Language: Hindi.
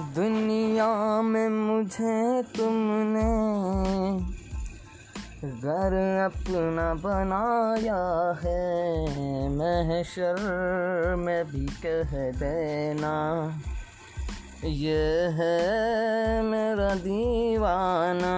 दुनिया में मुझे तुमने घर अपना बनाया है। महशर में भी कह देना, ये है मेरा दीवाना।